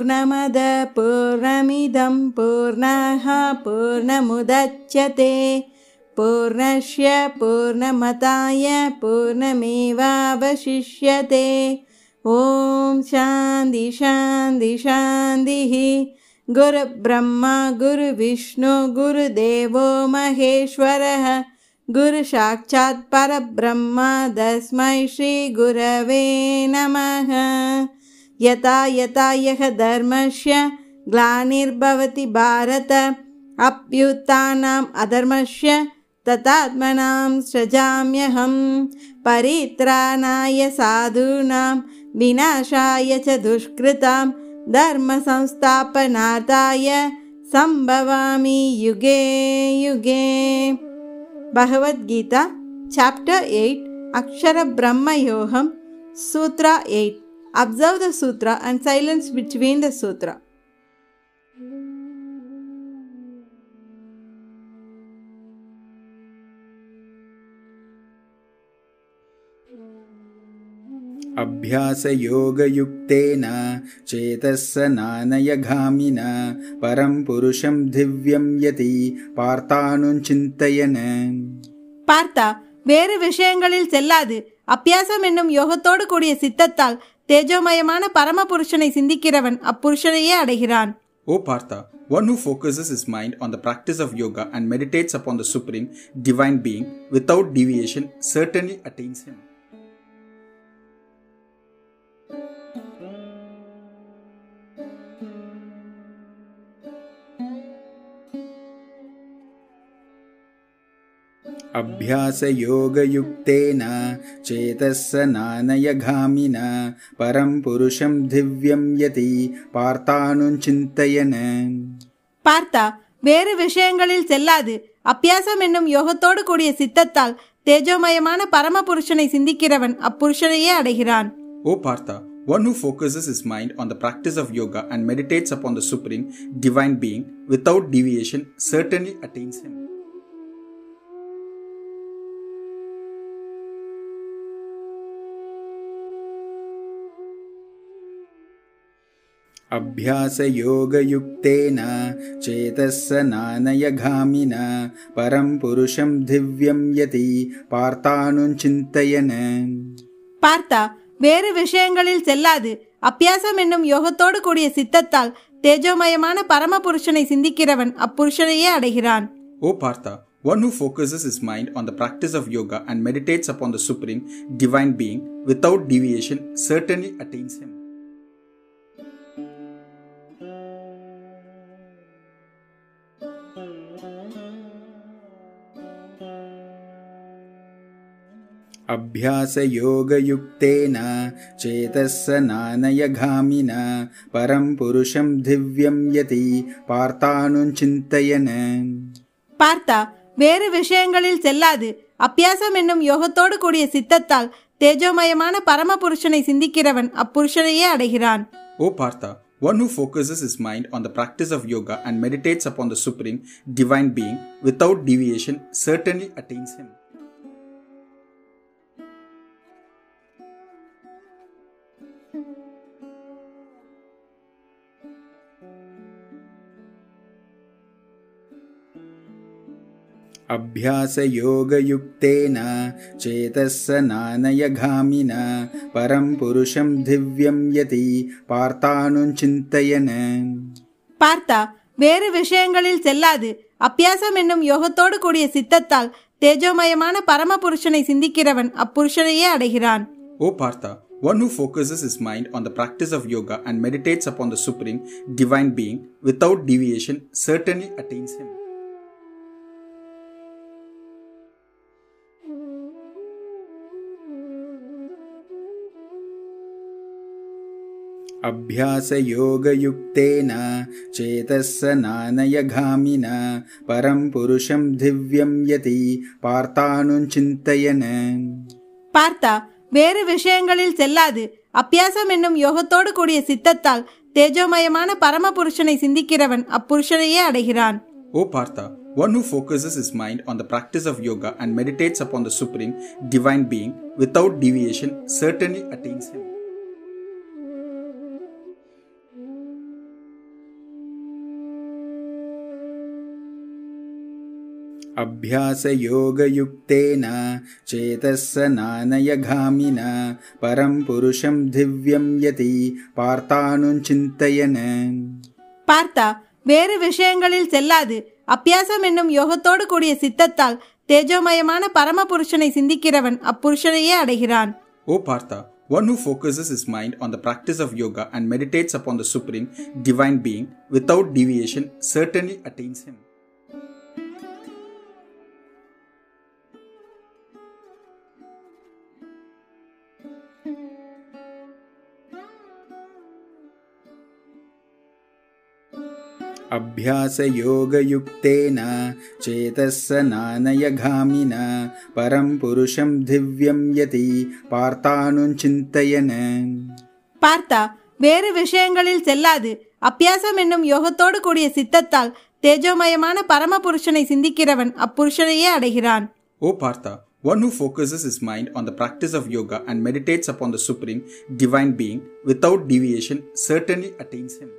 पूर्णमद पूर्णमिदं पूर्णः पूर्णमुदच्यते। पूर्णस्य पूर्णमताय पूर्णमेवावशिष्यते। ॐ शान्ति शान्ति शान्तिः। गुरुब्रह्मा गुरुविष्णु गुरुदेवो महेश्वरः। गुरुसाक्षात् परब्रह्म तस्मै श्रीगुरवे नमः यथा यथा यः धर्मस्य ग्लानिर्भवति भारत अभ्युत्थानाम् अधर्मस्य तथात्मनां सृजाम्यहं परित्राणाय साधूनां विनाशाय च दुष्कृतां धर्मसंस्थापनार्थाय सम्भवामि युगे युगे। Bhagavad Gita chapter eight अक्षरब्रह्मयोगं sutra eight Observe the sutra and silence between the sutra. अभ्यासयोगयुक्तेन चेतस्सनानयगामिना परं पुरुषं दिव्यं यति பார்த்தானுஞ்சிந்தயன பார்த்தா வேறு விஷயங்களில் செல்லாது அப்பியாசம் என்னும் யோகத்தோடு கூடிய சித்தத்தால் தேஜோமயமான பரமபுருஷனை சிந்திக்கிறவன் அப்புருஷனையே அடைகிறான் O Partha, one who focuses his mind on the practice of yoga and meditates upon the Supreme Divine Being without deviation certainly attains him. अभ्यासयोगयुक्तेन चेतस्सनानयगामिना परं पुरुषं दिव्यं यति பார்த்தானுஞ்சிந்தயன பார்த்தா வேறு விஷயங்களில் செல்லாது அப்பியாசம் என்னும் யோகத்தோடு கூடிய சித்தத்தால் தேஜோமயமான பரமபுருஷனை சிந்திக்கிறவன் அப்புருஷனையே அடைகிறான் O Partha, one who focuses his mind on the practice of yoga and meditates upon the Supreme Divine Being without deviation certainly attains him. अभ्यासयोगयुक्तेन चेतस्सनानयगामिना परं पुरुषं दिव्यं यति பார்த்தானுஞ்சிந்தயன பார்த்தா வேறு விஷயங்களில் செல்லாது அப்பியாசம் என்னும் யோகத்தோடு கூடிய சித்தத்தால் தேஜோமயமான பரமபுருஷனை சிந்திக்கிறவன் அப்புருஷனையே அடைகிறான் O Partha, one who focuses his mind on the practice of yoga and meditates upon the Supreme Divine Being without deviation certainly attains him. अभ्यासयोगयुक्तेन चेतस्सनानयगामिना परं पुरुषं दिव्यं यति பார்த்தானுஞ்சிந்தயன பார்த்தா வேறு விஷயங்களில் செல்லாது அப்பியாசம் என்னும் யோகத்தோடு கூடிய சித்தத்தால் தேஜோமயமான பரமபுருஷனை சிந்திக்கிறவன் அப்புருஷனையே அடைகிறான் O Partha, one who focuses his mind on the practice of yoga and meditates upon the Supreme Divine Being without deviation certainly attains him. अभ्यासयोगयुक्तेन चेतस्सनानयगामिना परं पुरुषं दिव्यं यति பார்த்தானுஞ்சிந்தயன பார்த்தா வேறு விஷயங்களில் செல்லாது அப்பியாசம் என்னும் யோகத்தோடு கூடிய சித்தத்தால் தேஜோமயமான பரமபுருஷனை சிந்திக்கிறவன் அப்புருஷனையே அடைகிறான் O Partha, one who focuses his mind on the practice of yoga and meditates upon the Supreme Divine Being without deviation certainly attains him. अभ्यासयोगयुक्तेन चेतस्सनानयगामिना परं पुरुषं दिव्यं यति பார்த்தானுஞ்சிந்தயன பார்த்தா வேறு விஷயங்களில் செல்லாது அப்பியாசம் என்னும் யோகத்தோடு கூடிய சித்தத்தால் தேஜோமயமான பரமபுருஷனை சிந்திக்கிறவன் அப்புருஷனையே அடைகிறான் O Partha, one who focuses his mind on the practice of yoga and meditates upon the Supreme Divine Being without deviation certainly attains him. अभ्यासयोगयुक्तेन चेतस्सनानयगामिना परं पुरुषं दिव्यं यति पार्थानुचिन्तयन् பார்த்தா வேறு விஷயங்களில் செல்லாது அப்பியாசம் என்னும் யோகத்தோடு கூடிய சித்தத்தால் தேஜோமயமான பரமபுருஷனை சிந்திக்கிறவன் அப்புருஷனையே அடைகிறான் O Partha, one who focuses his mind on the practice of yoga and meditates upon the Supreme Divine Being without deviation certainly attains him. अभ्यासयोगयुक्तेन चेतस्सनानयगामिना परं पुरुषं दिव्यं यति पार्थानुचिन्तयन् பார்த்தா வேறு விஷயங்களில் செல்லாது அப்பியாசம் என்னும் யோகத்தோடு கூடிய சித்தத்தால் தேஜோமயமான பரமபுருஷனை சிந்திக்கிறவன் அப்புருஷனையே அடைகிறான் O Partha, one who focuses his mind on the practice of yoga and meditates upon the Supreme Divine Being without deviation certainly attains him.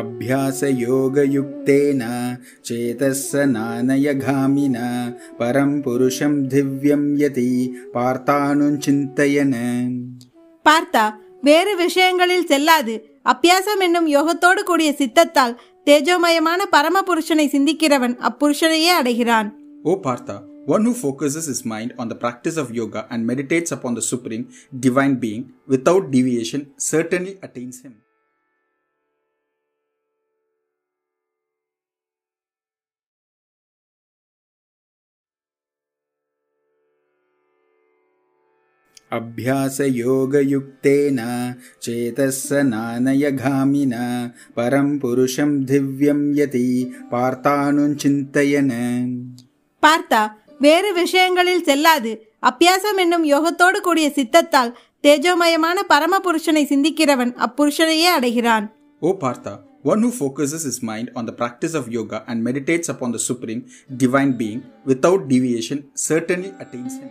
अभ्यासयोगयुक्तेन चेतस्सनानयगामिना परं पुरुषं दिव्यं यति पार्थानुचिन्तयन् பார்த்தா வேறு விஷயங்களில் செல்லாது அப்பியாசம் என்னும் யோகத்தோடு கூடிய சித்தத்தால் தேஜோமயமான பரமபுருஷனை சிந்திக்கிறவன் அப்புருஷனையே அடைகிறான் O Partha, one who focuses his mind on the practice of yoga and meditates upon the Supreme Divine Being without deviation certainly attains him. अभ्यासयोगयुक्तेन चेतस्सनानयगामिना परं पुरुषं दिव्यं यति पार्थानुचिन्तयन् பார்த்தா வேறு விஷயங்களில் செல்லாது அப்பியாசம் என்னும் யோகத்தோடு கூடிய சித்தத்தால் தேஜோமயமான பரமபுருஷனை சிந்திக்கிறவன் அப்புருஷனையே அடைகிறான் O Partha, one who focuses his mind on the practice of yoga and meditates upon the Supreme Divine Being without deviation certainly attains him.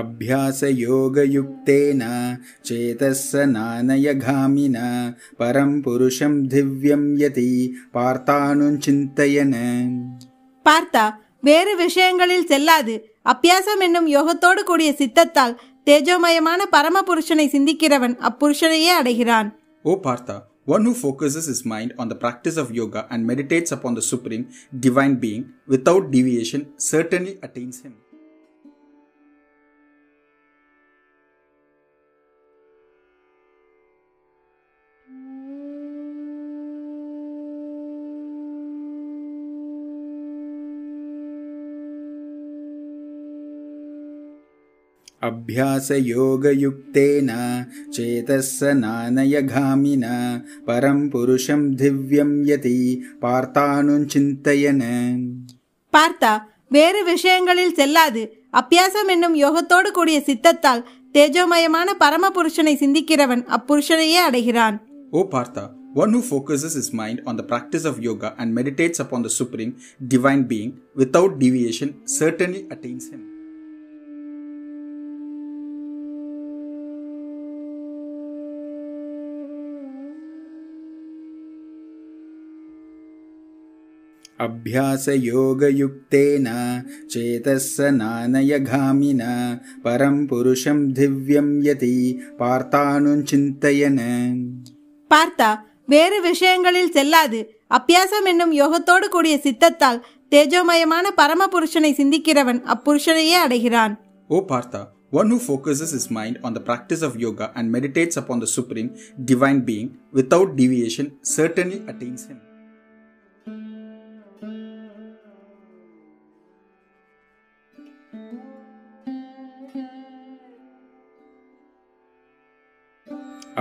अभ्यासयोगयुक्तेन चेतस्सनानयगामिना परं पुरुषं दिव्यं यति पार्थानुचिन्तयन् பார்த்தா வேறு விஷயங்களில் செல்லாது அப்பியாசம் என்னும் யோகத்தோடு கூடிய சித்தத்தால் தேஜோமயமான பரமபுருஷனை சிந்திக்கிறவன் அப்புருஷனையே அடைகிறான் O Partha, one who focuses his mind on the practice of yoga and meditates upon the Supreme Divine Being without deviation certainly attains him. अभ्यासयोगयुक्तेन चेतस्सनानयगामिना परं पुरुषं दिव्यं यति पार्थानुचिन्तयन् பார்த்தா வேறு விஷயங்களில் செல்லாது அப்பியாசம் என்னும் யோகத்தோடு கூடிய சித்தத்தால் தேஜோமயமான பரமபுருஷனை சிந்திக்கிறவன் அப்புருஷனையே அடைகிறான் O Partha, one who focuses his mind on the practice of yoga and meditates upon the Supreme Divine Being without deviation certainly attains him. अभ्यासयोगयुक्तेन चेतस्सनानयगामिना परं पुरुषं दिव्यं यति पार्थानुचिन्तयन् பார்த்தா வேறு விஷயங்களில் செல்லாது அப்பியாசம் என்னும் யோகத்தோடு கூடிய சித்தத்தால் தேஜோமயமான பரமபுருஷனை சிந்திக்கிறவன் அப்புருஷனையே அடைகிறான் O Partha, one who focuses his mind on the practice of yoga and meditates upon the Supreme Divine Being without deviation certainly attains him.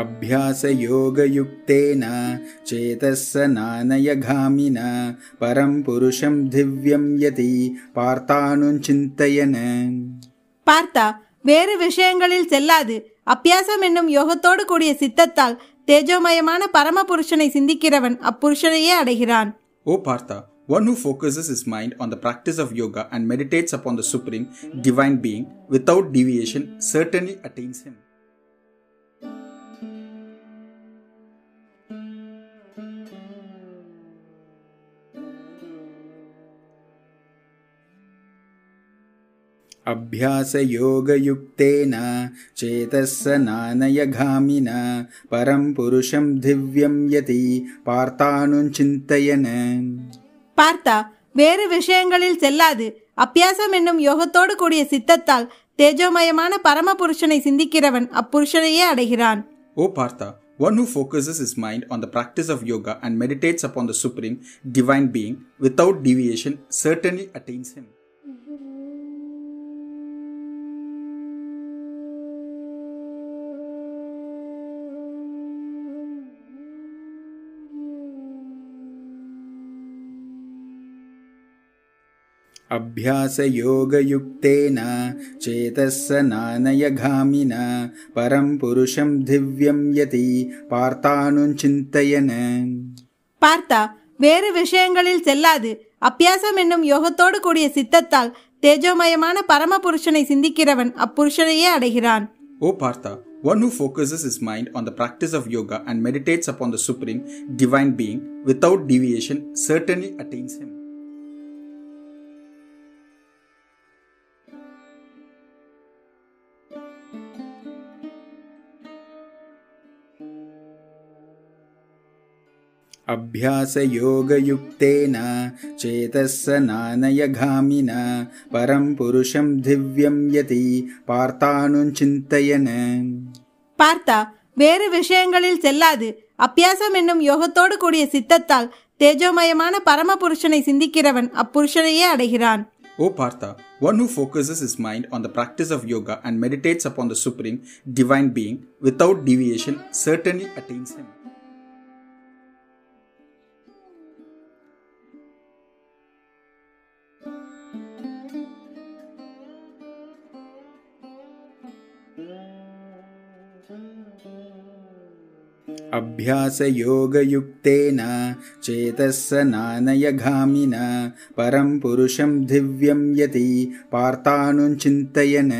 अभ्यासयोगयुक्तेन चेतस्सनानयगामिना परं पुरुषं दिव्यं यति पार्थानुचिन्तयन् பார்த்தா வேறு விஷயங்களில் செல்லாது அப்பியாசம் என்னும் யோகத்தோடு கூடிய சித்தத்தால் தேஜோமயமான பரமபுருஷனை சிந்திக்கிறவன் அப்புருஷனையே அடைகிறான் O Partha, one who focuses his mind on the practice of yoga and meditates upon the Supreme Divine Being without deviation certainly attains him. अभ्यासयोगयुक्तेन चेतस्सनानयघामिना परं पुरुषं दिव्यं यति पार्थानुचिन्तयन् பார்த்தா வேறு விஷயங்களில் செல்லாது அப்பியாசம் என்னும் யோகத்தோடு கூடிய சித்தத்தால் தேஜோமயமான பரமபுருஷனை சிந்திக்கிறவன் அப்புருஷனையே அடைகிறான் O Partha, one who focuses his mind on the practice of yoga and meditates upon the Supreme Divine Being without deviation certainly attains him. अभ्यासयोगयुक्तेन चेतस्सनानयघामिना परं पुरुषं दिव्यं यति पार्थानुचिन्तयन् பார்த்தா வேறு விஷயங்களில் செல்லாது அப்பியாசம் என்னும் யோகத்தோடு கூடிய சித்தத்தால் தேஜோமயமான பரமபுருஷனை சிந்திக்கிறவன் அப்புருஷனையே அடைகிறான் O Partha, one who focuses his mind on the practice of yoga and meditates upon the Supreme Divine Being without deviation certainly attains him. अभ्यासयोगयुक्तेन चेतस्सनानयघामिना परं पुरुषं दिव्यं यति पार्थानुचिन्तयन् பார்த்தா வேறு விஷயங்களில் செல்லாது அப்பியாசம் என்னும் யோகத்தோடு கூடிய சித்தத்தால் தேஜோமயமான பரமபுருஷனை சிந்திக்கிறவன் அப்புருஷனையே அடைகிறான் O Partha, one who focuses his mind on the practice of yoga and meditates upon the Supreme Divine Being without deviation certainly attains him. अभ्यासयोगयुक्तेन चेतस्सनानयघामिना परं पुरुषं दिव्यं यति पार्थानुचिन्तयन्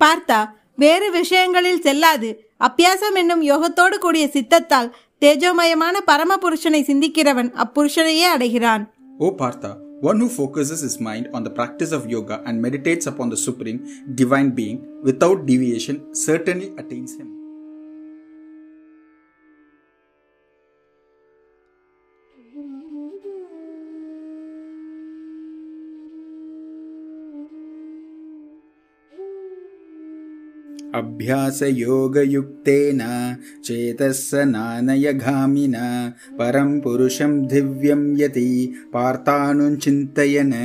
பார்த்தா வேறு விஷயங்களில் செல்லாது அப்பியாசம் என்னும் யோகத்தோடு கூடிய சித்தத்தால் தேஜோமயமான பரமபுருஷனை சிந்திக்கிறவன் அப்புருஷனையே அடைகிறான் O Partha, one who focuses his mind on the practice of yoga and meditates upon the Supreme Divine Being without deviation certainly attains him. अभ्यासयोगयुक्तेन चेतस्सनानयघामिना परं पुरुषं दिव्यं यति पार्थानुचिन्तयन्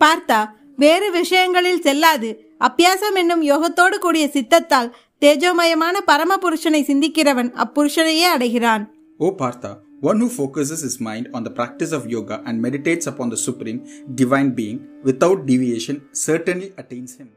பார்த்தா வேறு விஷயங்களில் செல்லாது அப்பியாசம் என்னும் யோகத்தோடு கூடிய சித்தத்தால் தேஜோமயமான பரமபுருஷனை சிந்திக்கிறவன் அப்புருஷனையே அடைகிறான் O Partha, one who focuses his mind on the practice of yoga and meditates upon the Supreme Divine Being without deviation certainly attains him.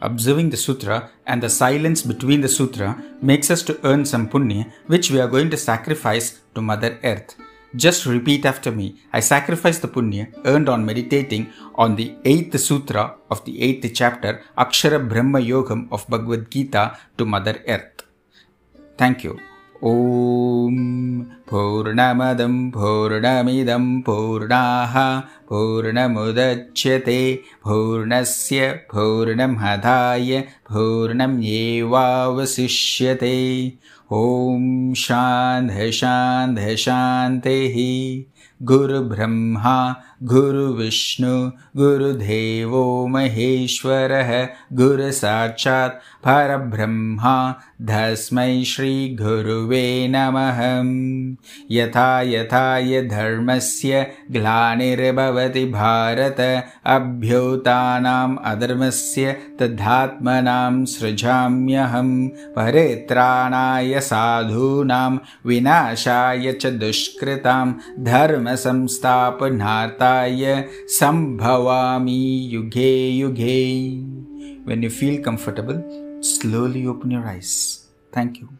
Observing the sutra and the silence between the sutra makes us to earn some punya which we are going to sacrifice to Mother Earth. Just repeat after me. I sacrifice the punya earned on meditating on the eighth sutra of the eighth chapter, Akshara Brahma Yogam of Bhagavad Gita to Mother Earth. Thank you. ॐ पूर्णमदं पूर्णमिदं पूर्णाः पूर्णमुदच्यते पूर्णस्य पूर्णमधाय पूर्णमेवावशिष्यते ॐ शान्ध शान्ध शान्तिः। गुरुब्रह्मा गुरुविष्णु गुरुदेवो महेश्वरः गुरुसाक्षात् परब्रह्मा तस्मै श्रीगुरुवे नमः यथा यथा य धर्मस्य ग्लानिर्भवति भवति भारत अभ्युतानाम् अधर्मस्य तद्धात्मनां सृजाम्यहं परित्राणाय साधूनां विनाशाय च दुष्कृतां धर्मसंस्थापनार्थाय सम्भवामि युगे युगे When you feel comfortable, slowly open your eyes. Thank you.